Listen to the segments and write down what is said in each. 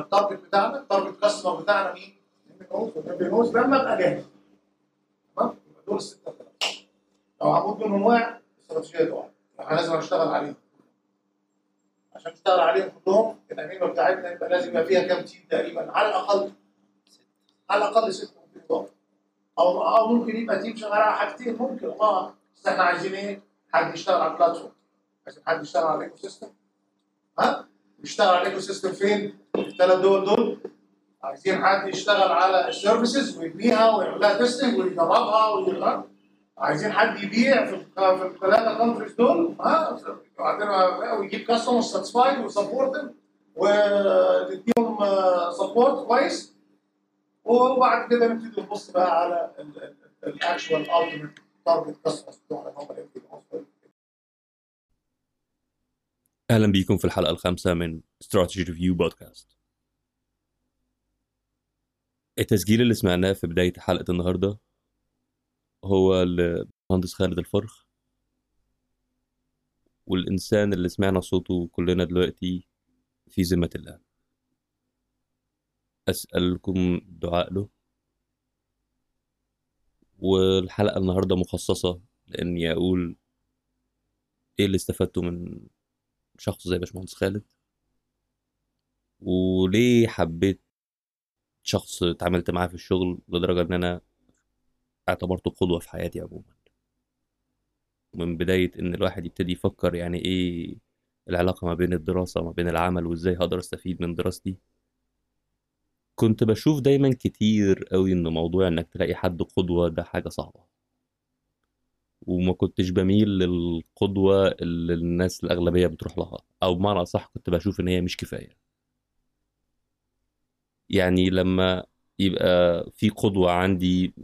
ال target بتاعنا ال target customer بتاعنا مين؟ ال knows وال knows لما ابقى جاهز تمام؟ يبقى دول بتاعنا. لو عمود منهم واقع استراتيجيه واحدة إحنا لازم نشتغل عليهم عشان نشتغل عليهم كلهم الأمينة بتاعتنا يبقى لازم يبقى فيها كام team تقريبا على الأقل على الأقل ست يضاف أو أو ممكن يبقى team شغال على حاجتين ممكن آه بس إحنا عايزين إيه؟ حد يشتغل على ال platform عايزين حد يشتغل على ال ecosystem ها؟ يشتغل على ال ecosystem فين؟ في الثلاث دول دول. عايزين حد يشتغل على ال services ويبنيها ويعمل لها testing ويجربها ويغير عايزين حد يبيع في الثلاثة countries دول ها ويجيب customer satisfied و supported ونديهم support كويس. وبعد كده نبتدي نبص بقى على ال actual ultimate target customers بتوعنا هم اللي أهلا بيكم في الحلقة الخامسة من استراتيجي ريفيو بودكاست التسجيل اللي سمعناه في بداية حلقة النهارده هو المهندس خالد الفرخ. والإنسان اللي سمعنا صوته كلنا دلوقتي في ذمة الله. أسألكم دعاء له. والحلقة النهاردة مخصصة لأني أقول إيه اللي استفدته من شخص زي باشمهندس خالد؟ وليه حبيت شخص اتعاملت معاه في الشغل لدرجة إن أنا اعتبرته قدوة في حياتي عموما؟ من بداية إن الواحد يبتدي يفكر يعني إيه العلاقة ما بين الدراسة وما بين العمل وإزاي هقدر أستفيد من دراستي؟ كنت بشوف دايما كتير قوي إن موضوع إنك تلاقي حد قدوة ده حاجة صعبة. وما كنتش بميل للقدوة اللي الناس الأغلبية بتروح لها. أو بمعنى أصح كنت بشوف إن هي مش كفاية. يعني لما يبقى في قدوة عندي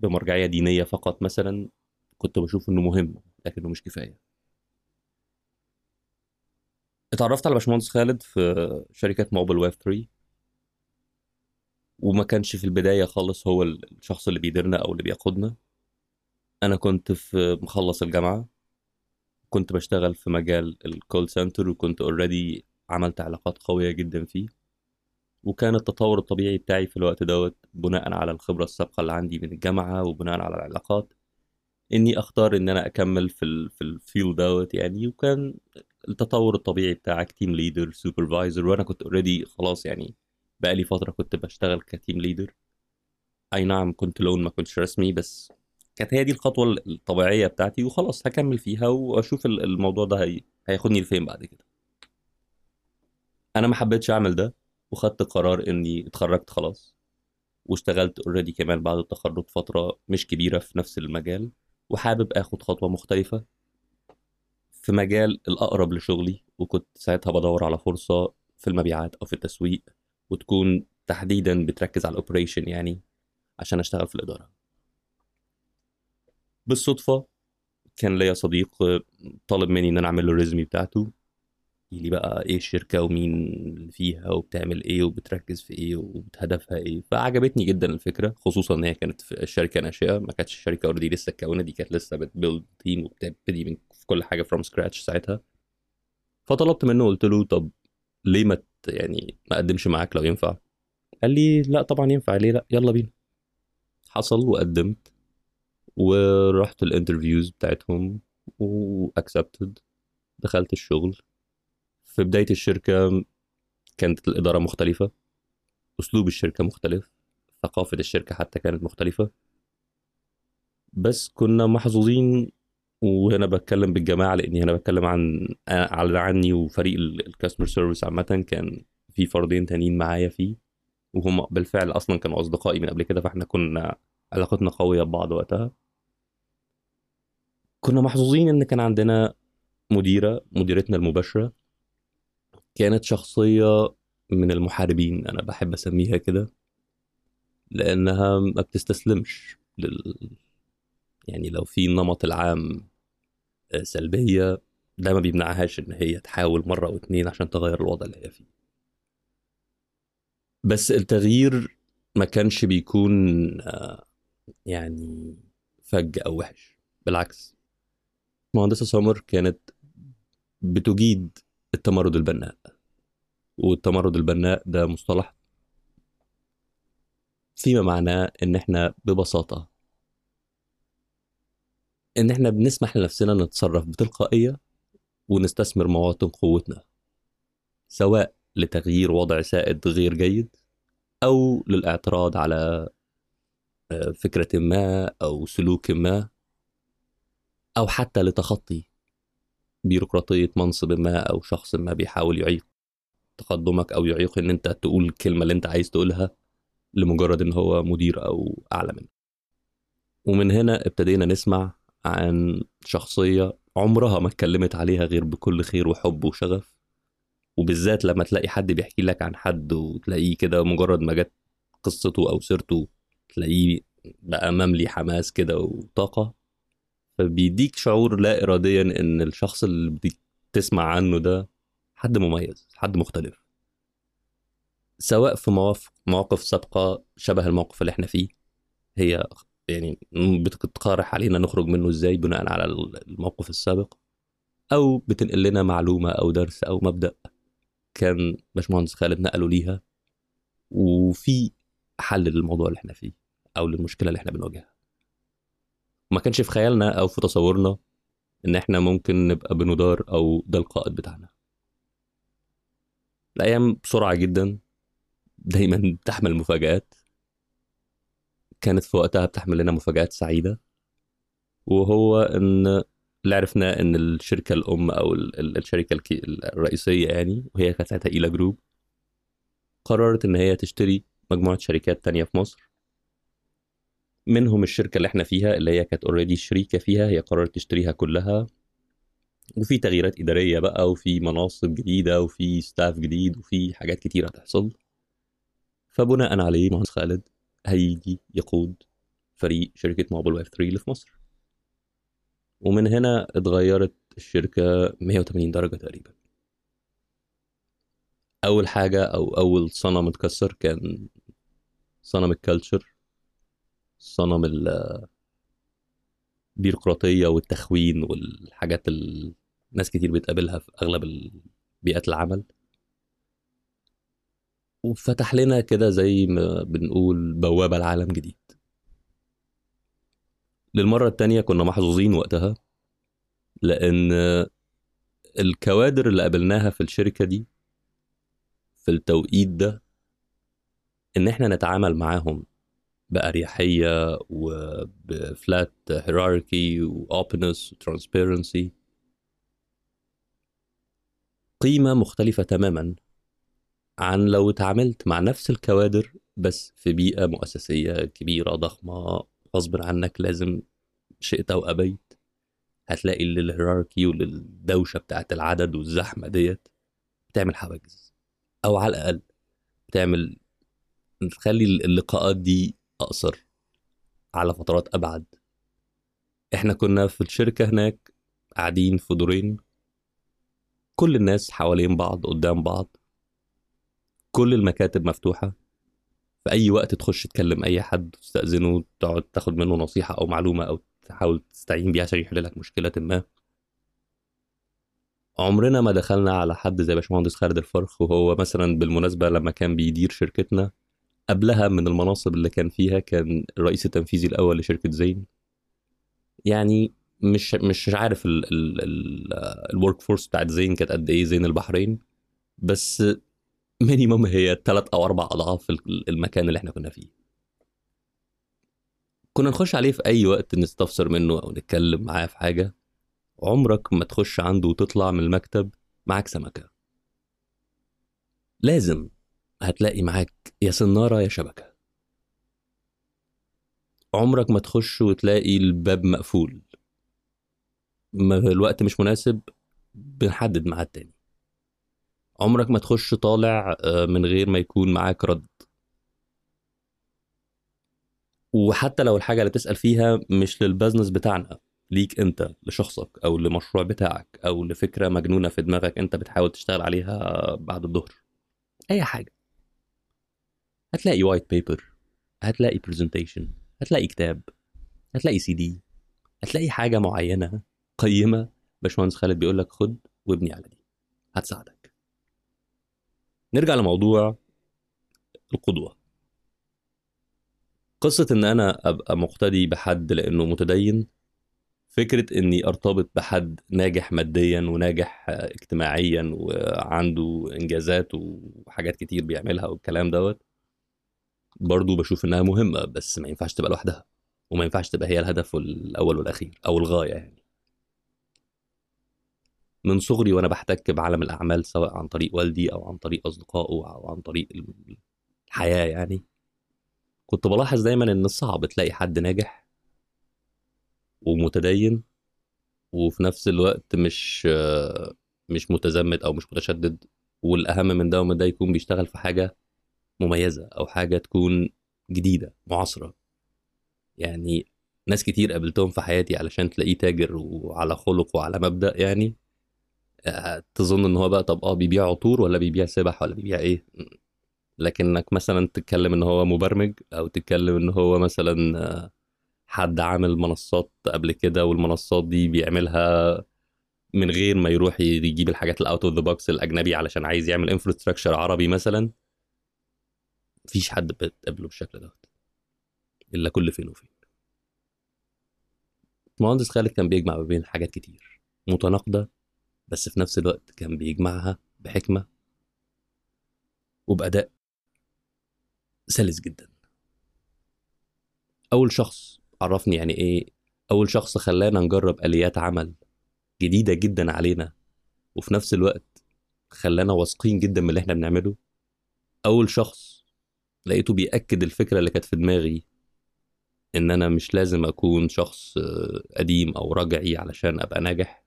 بمرجعية دينية فقط مثلا كنت بشوف إنه مهم لكنه مش كفاية. اتعرفت على باشمهندس خالد في شركة موبل ويب 3 وما كانش في البداية خالص هو الشخص اللي بيديرنا أو اللي بيقودنا. أنا كنت في مخلص الجامعة كنت بشتغل في مجال ال call center وكنت already عملت علاقات قوية جدا فيه. وكان التطور الطبيعي بتاعي في الوقت دوت بناء على الخبرة السابقة اللي عندي من الجامعة وبناء على العلاقات إني أختار إن أنا أكمل في ال في ال field دوت يعني. وكان التطور الطبيعي بتاعك team leader supervisor وأنا كنت already خلاص يعني بقالي فترة كنت بشتغل ك team leader أي نعم كنت loan ما كنتش رسمي بس كانت هي دي الخطوة الطبيعية بتاعتي وخلاص هكمل فيها وأشوف الموضوع ده هي... هياخدني لفين بعد كده. أنا ما حبيتش أعمل ده وخدت قرار إني اتخرجت خلاص واشتغلت already كمان بعد التخرج فترة مش كبيرة في نفس المجال وحابب آخد خطوة مختلفة في مجال الأقرب لشغلي وكنت ساعتها بدور على فرصة في المبيعات أو في التسويق وتكون تحديدا بتركز على ال operation يعني عشان أشتغل في الإدارة. بالصدفة كان ليا صديق طالب مني إن أنا أعمل له ال resume بتاعته لي بقى إيه الشركة ومين اللي فيها وبتعمل إيه وبتركز في إيه وهدفها إيه. فعجبتني جدا الفكرة خصوصا إن هي كانت في الشركة ناشئة ما كانتش الشركة already لسه اتكونت دي كانت لسه بت build team وبتبتدي من كل حاجة from scratch ساعتها. فطلبت منه قلت له طب ليه ما يعني ما أقدمش معاك لو ينفع؟ قال لي لا طبعا ينفع ليه لا؟ يلا بينا. حصل وقدمت. ورحت ال interviews بتاعتهم و accepted دخلت الشغل. في بداية الشركة كانت الإدارة مختلفة. أسلوب الشركة مختلف. ثقافة الشركة حتى كانت مختلفة. بس كنا محظوظين وهنا بتكلم بالجماعة لأني هنا بتكلم عن على عني وفريق الكاستمر سيرفيس عامة كان في فردين تانيين معايا فيه. وهم بالفعل أصلا كانوا أصدقائي من قبل كده فإحنا كنا علاقتنا قوية ببعض وقتها. كنا محظوظين إن كان عندنا مديرة مديرتنا المباشرة كانت شخصية من المحاربين أنا بحب أسميها كده لأنها ما بتستسلمش لل... يعني لو في النمط العام سلبية ده ما بيمنعهاش إن هي تحاول مرة أو اتنين عشان تغير الوضع اللي هي فيه. بس التغيير ما كانش بيكون يعني فج أو وحش بالعكس. مهندسة سمر كانت بتجيد التمرد البناء والتمرد البناء ده مصطلح فيما معناه إن إحنا ببساطة إن إحنا بنسمح لنفسنا نتصرف بتلقائية ونستثمر مواطن قوتنا سواء لتغيير وضع سائد غير جيد أو للاعتراض على آه، فكرة ما أو سلوك ما أو حتى لتخطي بيروقراطية منصب ما أو شخص ما بيحاول يعيق تقدمك أو يعيق إن أنت تقول الكلمة اللي أنت عايز تقولها لمجرد إن هو مدير أو أعلى منك. ومن هنا ابتدينا نسمع عن شخصية عمرها ما اتكلمت عليها غير بكل خير وحب وشغف. وبالذات لما تلاقي حد بيحكي لك عن حد وتلاقيه كده مجرد ما جت قصته أو سيرته تلاقيه بقى مملي حماس كده وطاقة. فبيديك شعور لا إراديا إن الشخص اللي بتسمع عنه ده حد مميز حد مختلف. سواء في مواقف مواقف سابقة شبه الموقف اللي إحنا فيه هي يعني بتقترح علينا نخرج منه إزاي بناء على الموقف السابق أو بتنقل لنا معلومة أو درس أو مبدأ كان باشمهندس خالد نقله ليها وفي حل للموضوع اللي إحنا فيه أو للمشكلة اللي إحنا بنواجهها. ما كانش في خيالنا أو في تصورنا إن إحنا ممكن نبقى بندار أو ده القائد بتاعنا. الأيام بسرعة جدا دايما بتحمل مفاجآت. كانت في وقتها بتحمل لنا مفاجآت سعيدة وهو إن اللي عرفناه إن الشركة الأم أو ال- ال- الشركة الرئيسية يعني وهي كانت ساعتها إيلا جروب قررت إن هي تشتري مجموعة شركات تانية في مصر. منهم الشركة اللي إحنا فيها اللي هي كانت already شريكة فيها هي قررت تشتريها كلها. وفي تغييرات إدارية بقى وفي مناصب جديدة وفي staff جديد وفي حاجات كتيرة هتحصل. فبناء عليه مهندس خالد هيجي يقود فريق شركة موبل ويب 3 اللي في مصر. ومن هنا اتغيرت الشركة 180 درجة تقريبا. أول حاجة أو أول صنم اتكسر كان صنم الكالتشر صنم ال- البيروقراطية والتخوين والحاجات اللي ناس كتير بتقابلها في أغلب بيئات العمل. وفتح لنا كده زي ما بنقول بوابة لعالم جديد. للمرة التانية كنا محظوظين وقتها لأن الكوادر اللي قابلناها في الشركة دي في التوقيت ده إن إحنا نتعامل معاهم بأريحية وبفلات هيراركي وأوبنس وترانسبيرنسي قيمة مختلفة تماما عن لو اتعاملت مع نفس الكوادر بس في بيئة مؤسسية كبيرة ضخمة. غصب عنك لازم شئت أو أبيت هتلاقي للهيراركي وللدوشة بتاعت العدد والزحمة ديت بتعمل حواجز. أو على الأقل بتعمل تخلي اللقاءات دي أقصر على فترات أبعد. إحنا كنا في الشركة هناك قاعدين في دورين. كل الناس حوالين بعض قدام بعض. كل المكاتب مفتوحة. في أي وقت تخش تكلم أي حد تستأذنه تقعد تاخد منه نصيحة أو معلومة أو تحاول تستعين بيها عشان يحل لك مشكلة ما. عمرنا ما دخلنا على حد زي باشمهندس خالد الفرخ وهو مثلا بالمناسبة لما كان بيدير شركتنا قبلها من المناصب اللي كان فيها كان الرئيس التنفيذي الأول لشركة زين. يعني مش مش عارف ال workforce بتاعت زين كانت قد إيه زين البحرين. بس مينيمم هي ثلاث أو أربع أضعاف ال- المكان اللي إحنا كنا فيه. كنا نخش عليه في أي وقت نستفسر منه أو نتكلم معاه في حاجة. عمرك ما تخش عنده وتطلع من المكتب معاك سمكة. لازم. هتلاقي معاك يا سنارة يا شبكة. عمرك ما تخش وتلاقي الباب مقفول. الوقت مش مناسب نحدد ميعاد تاني. عمرك ما تخش طالع آه، من غير ما يكون معاك رد. وحتى لو الحاجة اللي تسأل فيها مش لل business بتاعنا ليك أنت لشخصك أو لمشروع بتاعك أو لفكرة مجنونة في دماغك أنت بتحاول تشتغل عليها بعد الظهر. أي حاجة. هتلاقي white paper هتلاقي presentation هتلاقي كتاب هتلاقي سي دي هتلاقي حاجة معينة قيمة. باشمهندس خالد بيقول لك خد وابني على دي هتساعدك. نرجع لموضوع القدوة. قصة إن أنا أبقى مقتدي بحد لأنه متدين فكرة إني أرتبط بحد ناجح ماديا وناجح اجتماعيا وعنده إنجازات وحاجات كتير بيعملها والكلام دوت برضو بشوف إنها مهمة بس ما ينفعش تبقى لوحدها وما ينفعش تبقى هي الهدف الأول والأخير أو الغاية يعني. من صغري وأنا بحتك بعالم الأعمال سواء عن طريق والدي أو عن طريق أصدقائه أو عن طريق الحياة يعني كنت بلاحظ دايما إن صعب تلاقي حد ناجح ومتدين وفي نفس الوقت مش مش متزمت أو مش متشدد والأهم من ده ومن ده يكون بيشتغل في حاجة مميزة أو حاجة تكون جديدة معاصرة. يعني ناس كتير قابلتهم في حياتي علشان تلاقيه تاجر وعلى خلق وعلى مبدأ يعني. تظن إن هو بقى طب آه بيبيع عطور ولا بيبيع سبح ولا بيبيع إيه؟ لكنك مثلا تتكلم إن هو مبرمج أو تتكلم إن هو مثلا حد عامل منصات قبل كده والمنصات دي بيعملها من غير ما يروح يجيب الحاجات ال out of the box الأجنبي علشان عايز يعمل infrastructure عربي مثلا. مفيش حد بتقابله بالشكل دوت. إلا كل فين وفين. المهندس خالد كان بيجمع ما بين حاجات كتير متناقضة بس في نفس الوقت كان بيجمعها بحكمة وبأداء سلس جدا. أول شخص عرفني يعني إيه أول شخص خلانا نجرب آليات عمل جديدة جدا علينا وفي نفس الوقت خلانا واثقين جدا من اللي إحنا بنعمله. أول شخص لقيته بيأكد الفكرة اللي كانت في دماغي إن أنا مش لازم أكون شخص قديم أو رجعي علشان أبقى ناجح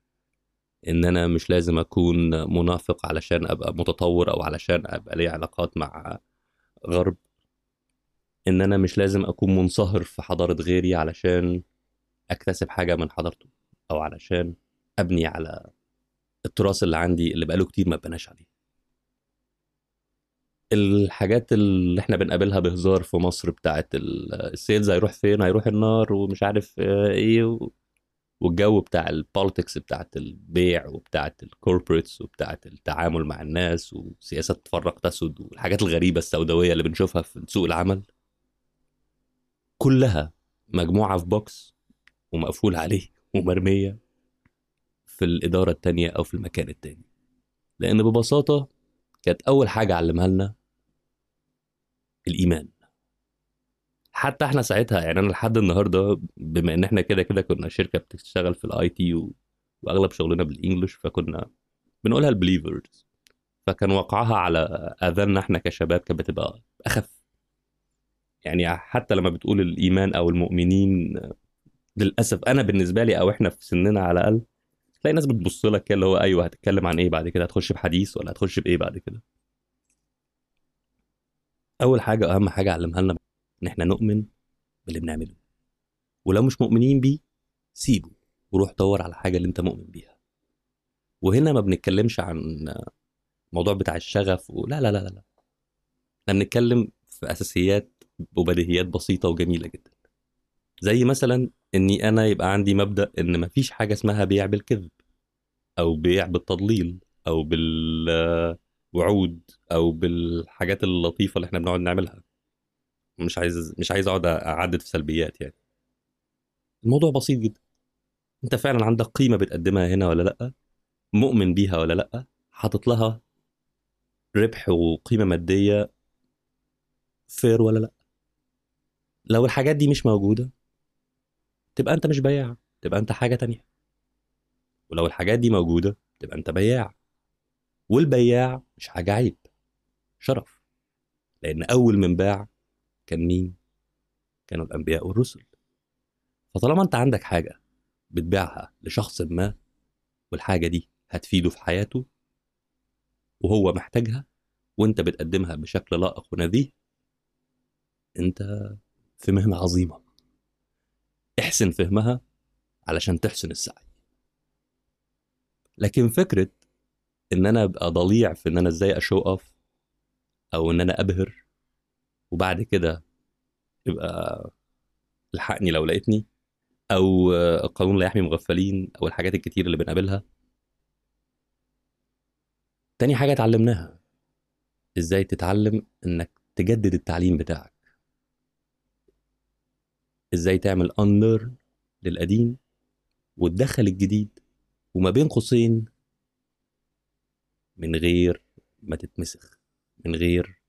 إن أنا مش لازم أكون منافق علشان أبقى متطور أو علشان أبقى لي علاقات مع غرب إن أنا مش لازم أكون منصهر في حضارة غيري علشان أكتسب حاجة من حضارته أو علشان أبني على التراث اللي عندي اللي بقاله كتير ما بناش عليه. الحاجات اللي إحنا بنقابلها بهزار في مصر بتاعت ال sales هيروح فين؟ هيروح النار ومش عارف إيه والجو بتاع ال politics بتاعت البيع وبتاعت ال corporates وبتاعت التعامل مع الناس وسياسات تفرق تسد والحاجات الغريبة السوداوية اللي بنشوفها في سوق العمل. كلها مجموعة في box ومقفول عليه ومرمية في الإدارة التانية أو في المكان التاني. لأن ببساطة كانت أول حاجة علمها لنا الإيمان. حتى إحنا ساعتها يعني أنا لحد النهارده بما إن إحنا كده كده كنا شركة بتشتغل في ال IT وأغلب شغلنا بال English فكنا بنقولها ال believers فكان وقعها على آذاننا إحنا كشباب كانت بتبقى أخف. يعني حتى لما بتقول الإيمان أو المؤمنين للأسف أنا بالنسبة لي أو إحنا في سننا على الأقل تلاقي ناس بتبص لك كده اللي هو أيوه هتتكلم عن إيه بعد كده؟ هتخش بحديث ولا هتخش بإيه بعد كده؟ أول حاجة وأهم حاجة علمها لنا إن إحنا نؤمن باللي بنعمله. ولو مش مؤمنين بيه سيبه وروح دور على حاجة اللي أنت مؤمن بيها. وهنا ما بنتكلمش عن موضوع بتاع الشغف ولا لا لا لا لا إحنا بنتكلم في أساسيات وبديهيات بسيطة وجميلة جدا. زي مثلا إني أنا يبقى عندي مبدأ إن مفيش حاجة اسمها بيع بالكذب أو بيع بالتضليل أو بالوعود أو بالحاجات اللطيفة اللي إحنا بنقعد نعملها. مش عايز مش عايز أقعد أعدد في سلبيات يعني. الموضوع بسيط جدا. أنت فعلا عندك قيمة بتقدمها هنا ولا لأ؟ مؤمن بيها ولا لأ؟ حاطط لها ربح وقيمة مادية فير ولا لأ؟ لو الحاجات دي مش موجودة تبقى أنت مش بياع تبقى أنت حاجة تانية. ولو الحاجات دي موجودة تبقى أنت بياع. والبياع مش حاجة عيب شرف. لأن أول من باع كان مين؟ كانوا الأنبياء والرسل. فطالما أنت عندك حاجة بتبيعها لشخص ما والحاجة دي هتفيده في حياته وهو محتاجها وأنت بتقدمها بشكل لائق ونزيه أنت في مهنة عظيمة. احسن فهمها علشان تحسن السعي. لكن فكرة إن أنا أبقى ضليع في إن أنا إزاي اشو اوف أو إن أنا أبهر وبعد كده يبقى الحقني لو لقيتني أو القانون لا يحمي مغفلين أو الحاجات الكتير اللي بنقابلها. تاني حاجة اتعلمناها إزاي تتعلم إنك تجدد التعليم بتاعك. إزاي تعمل unlearn للقديم وتدخل الجديد وما بين قوسين من غير ما تتمسخ من غير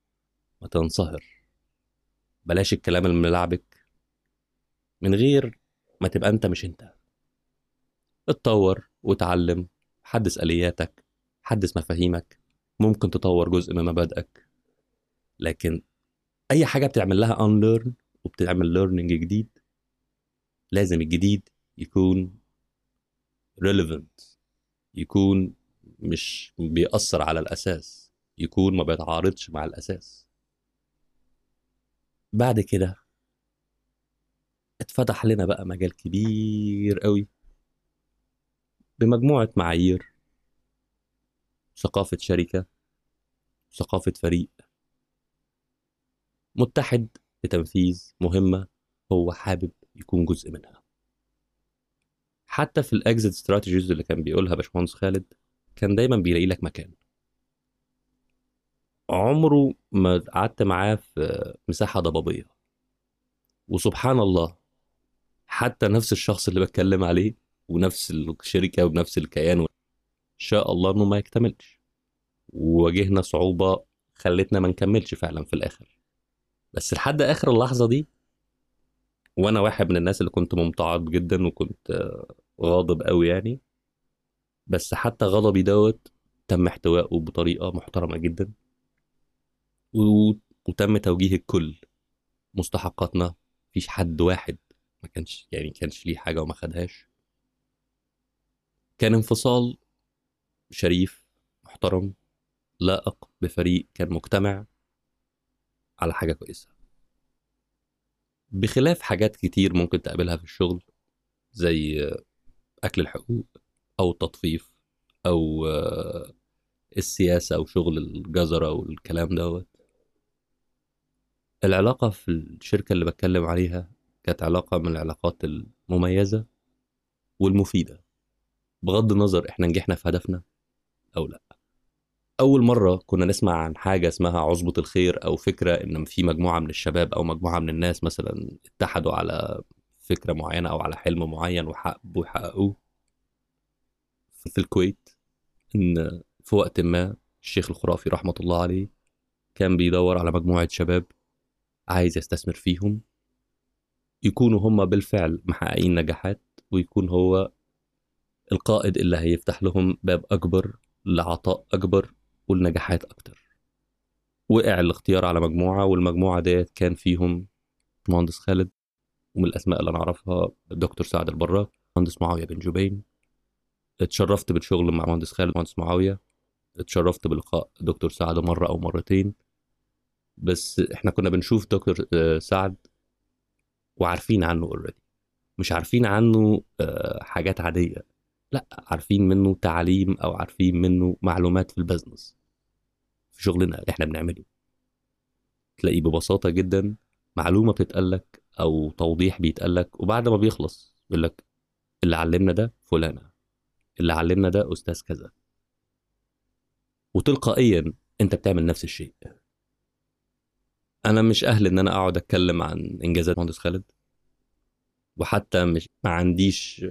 ما تنصهر. بلاش الكلام الملعبك من غير ما تبقى انت مش انت. اتطور وتعلم حدث آلياتك حدث مفاهيمك ممكن تطور جزء من مبادئك. لكن أي حاجة بتعمل لها unlearn وبتعمل learning جديد لازم الجديد يكون relevant يكون مش بيأثر على الأساس يكون ما بيتعارضش مع الأساس. بعد كده اتفتح لنا بقى مجال كبير قوي بمجموعة معايير. ثقافة شركة ثقافة فريق. متحد لتنفيذ مهمة هو حابب يكون جزء منها. حتى في الاكزit استراتيجيز اللي كان بيقولها باشمهندس خالد كان دايما بيلاقي لك مكان. عمره ما قعدت معاه في مساحة ضبابية. وسبحان الله حتى نفس الشخص اللي بتكلم عليه ونفس الشركة ونفس الكيان إن شاء الله إنه ما يكتملش. وواجهنا صعوبة خلتنا ما نكملش فعلا في الآخر. بس لحد آخر اللحظة دي وأنا واحد من الناس اللي كنت ممتعض جدا وكنت غاضب قوي يعني بس حتى غضبي دوت تم احتوائه بطريقة محترمة جدا. وتم توجيه الكل. مستحقاتنا. مفيش حد واحد ما كانش يعني كانش ليه حاجة وما خدهاش. كان انفصال شريف محترم لائق بفريق كان مجتمع على حاجة كويسة. بخلاف حاجات كتير ممكن تقابلها في الشغل زي أكل الحقوق أو التطفيف أو آه، السياسة أو شغل الجزرة والكلام دوت. العلاقة في الشركة اللي بتكلم عليها كانت علاقة من العلاقات المميزة والمفيدة بغض النظر إحنا نجحنا في هدفنا أو لأ. أول مرة كنا نسمع عن حاجة اسمها عصبة الخير أو فكرة إن في مجموعة من الشباب أو مجموعة من الناس مثلا اتحدوا على فكرة معينة أو على حلم معين وحبوا يحققوه في الكويت إن في وقت ما الشيخ الخرافي رحمة الله عليه كان بيدور على مجموعة شباب عايز يستثمر فيهم يكونوا هم بالفعل محققين نجاحات ويكون هو القائد اللي هيفتح لهم باب أكبر لعطاء أكبر والنجاحات أكتر. وقع الاختيار على مجموعة والمجموعة ديت كان فيهم مهندس خالد ومن الأسماء اللي أنا أعرفها الدكتور سعد البراك مهندس معاوية بن جبين اتشرفت بالشغل مع مهندس خالد مهندس معاوية. اتشرفت بلقاء دكتور سعد مرة أو مرتين. بس إحنا كنا بنشوف دكتور آه، سعد وعارفين عنه already مش عارفين عنه آه، حاجات عادية. لا عارفين منه تعليم أو عارفين منه معلومات في ال business في شغلنا اللي إحنا بنعمله. تلاقيه ببساطة جدا معلومة بتتقالك أو توضيح بيتقالك وبعد ما بيخلص يقول لك اللي علمنا ده فلانة. اللي علمنا ده أستاذ كذا. وتلقائيا أنت بتعمل نفس الشيء. أنا مش أهل إن أنا أقعد أتكلم عن انجازات مهندس خالد وحتى مش ما عنديش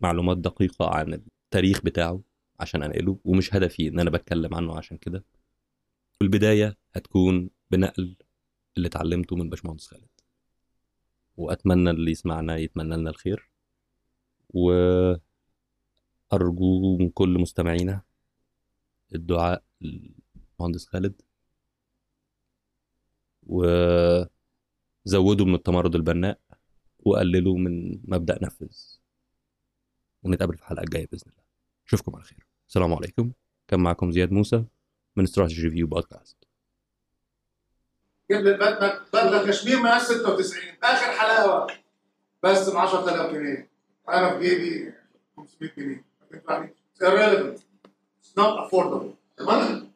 معلومات دقيقة عن التاريخ بتاعه عشان أنقله ومش هدفي إن أنا بتكلم عنه عشان كده. البداية هتكون بنقل اللي اتعلمته من باشمهندس خالد. وأتمنى اللي يسمعنا يتمنى لنا الخير. وارجو من كل مستمعينا الدعاء للمهندس خالد. وزودوا من التمرد البناء وقللوا من مبدأ نفذ. ونتقابل في الحلقة الجاية بإذن الله. أشوفكم على خير. السلام عليكم. كان معكم زياد موسى من استراتيجي ريفيو بودكاست بدلك بدلك كشمير مقاس 96 آخر حلاوة. بس ب 10000 جنيه. أنا في جيبي 500 جنيه. It's irrelevant. It's not affordable. تمام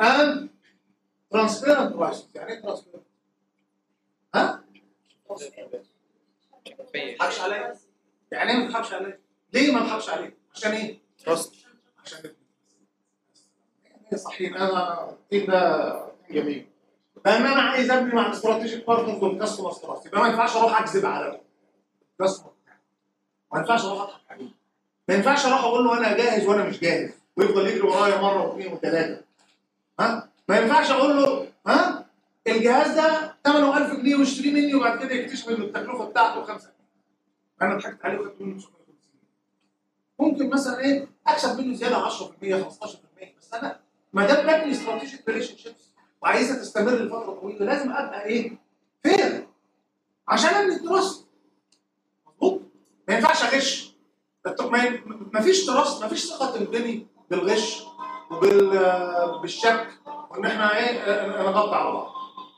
and transparent prices. يعني إيه transparent؟ ها؟ ما تضحكش عليا يعني إيه ما تضحكش عليا؟ ليه ما تضحكش عليا؟ عشان إيه؟ trust عشان صحيح. أنا ال team ده جميل. لأن أنا عايز أبني مع ال strategic partners وال customer trust يبقى ما ينفعش أروح أكذب على ال customer ما ينفعش أروح أضحك عليه. ما ينفعش أروح أقول له أنا جاهز وأنا مش جاهز ويفضل يجري ورايا مرة واثنين وثلاثة. ها؟ ما ينفعش أقول له ها؟ الجهاز ده ثمنه 1000 جنيه واشتريه مني وبعد كده يكتشف إن التكلفة بتاعته 5 جنيه. أنا ضحكت عليه وخدت منه 950 ممكن مثلا إيه؟ أكسب منه زيادة 10% 15% بس أنا ما دام ببني strategic relationships وعايزها تستمر لفترة طويلة لازم أبقى إيه؟ fair عشان ابني ال trust مظبوط؟ ما ينفعش أغش. ين- ما فيش trust ما فيش ثقة تنبني بالغش وبالشك وإن إحنا إيه نغطي على بعض.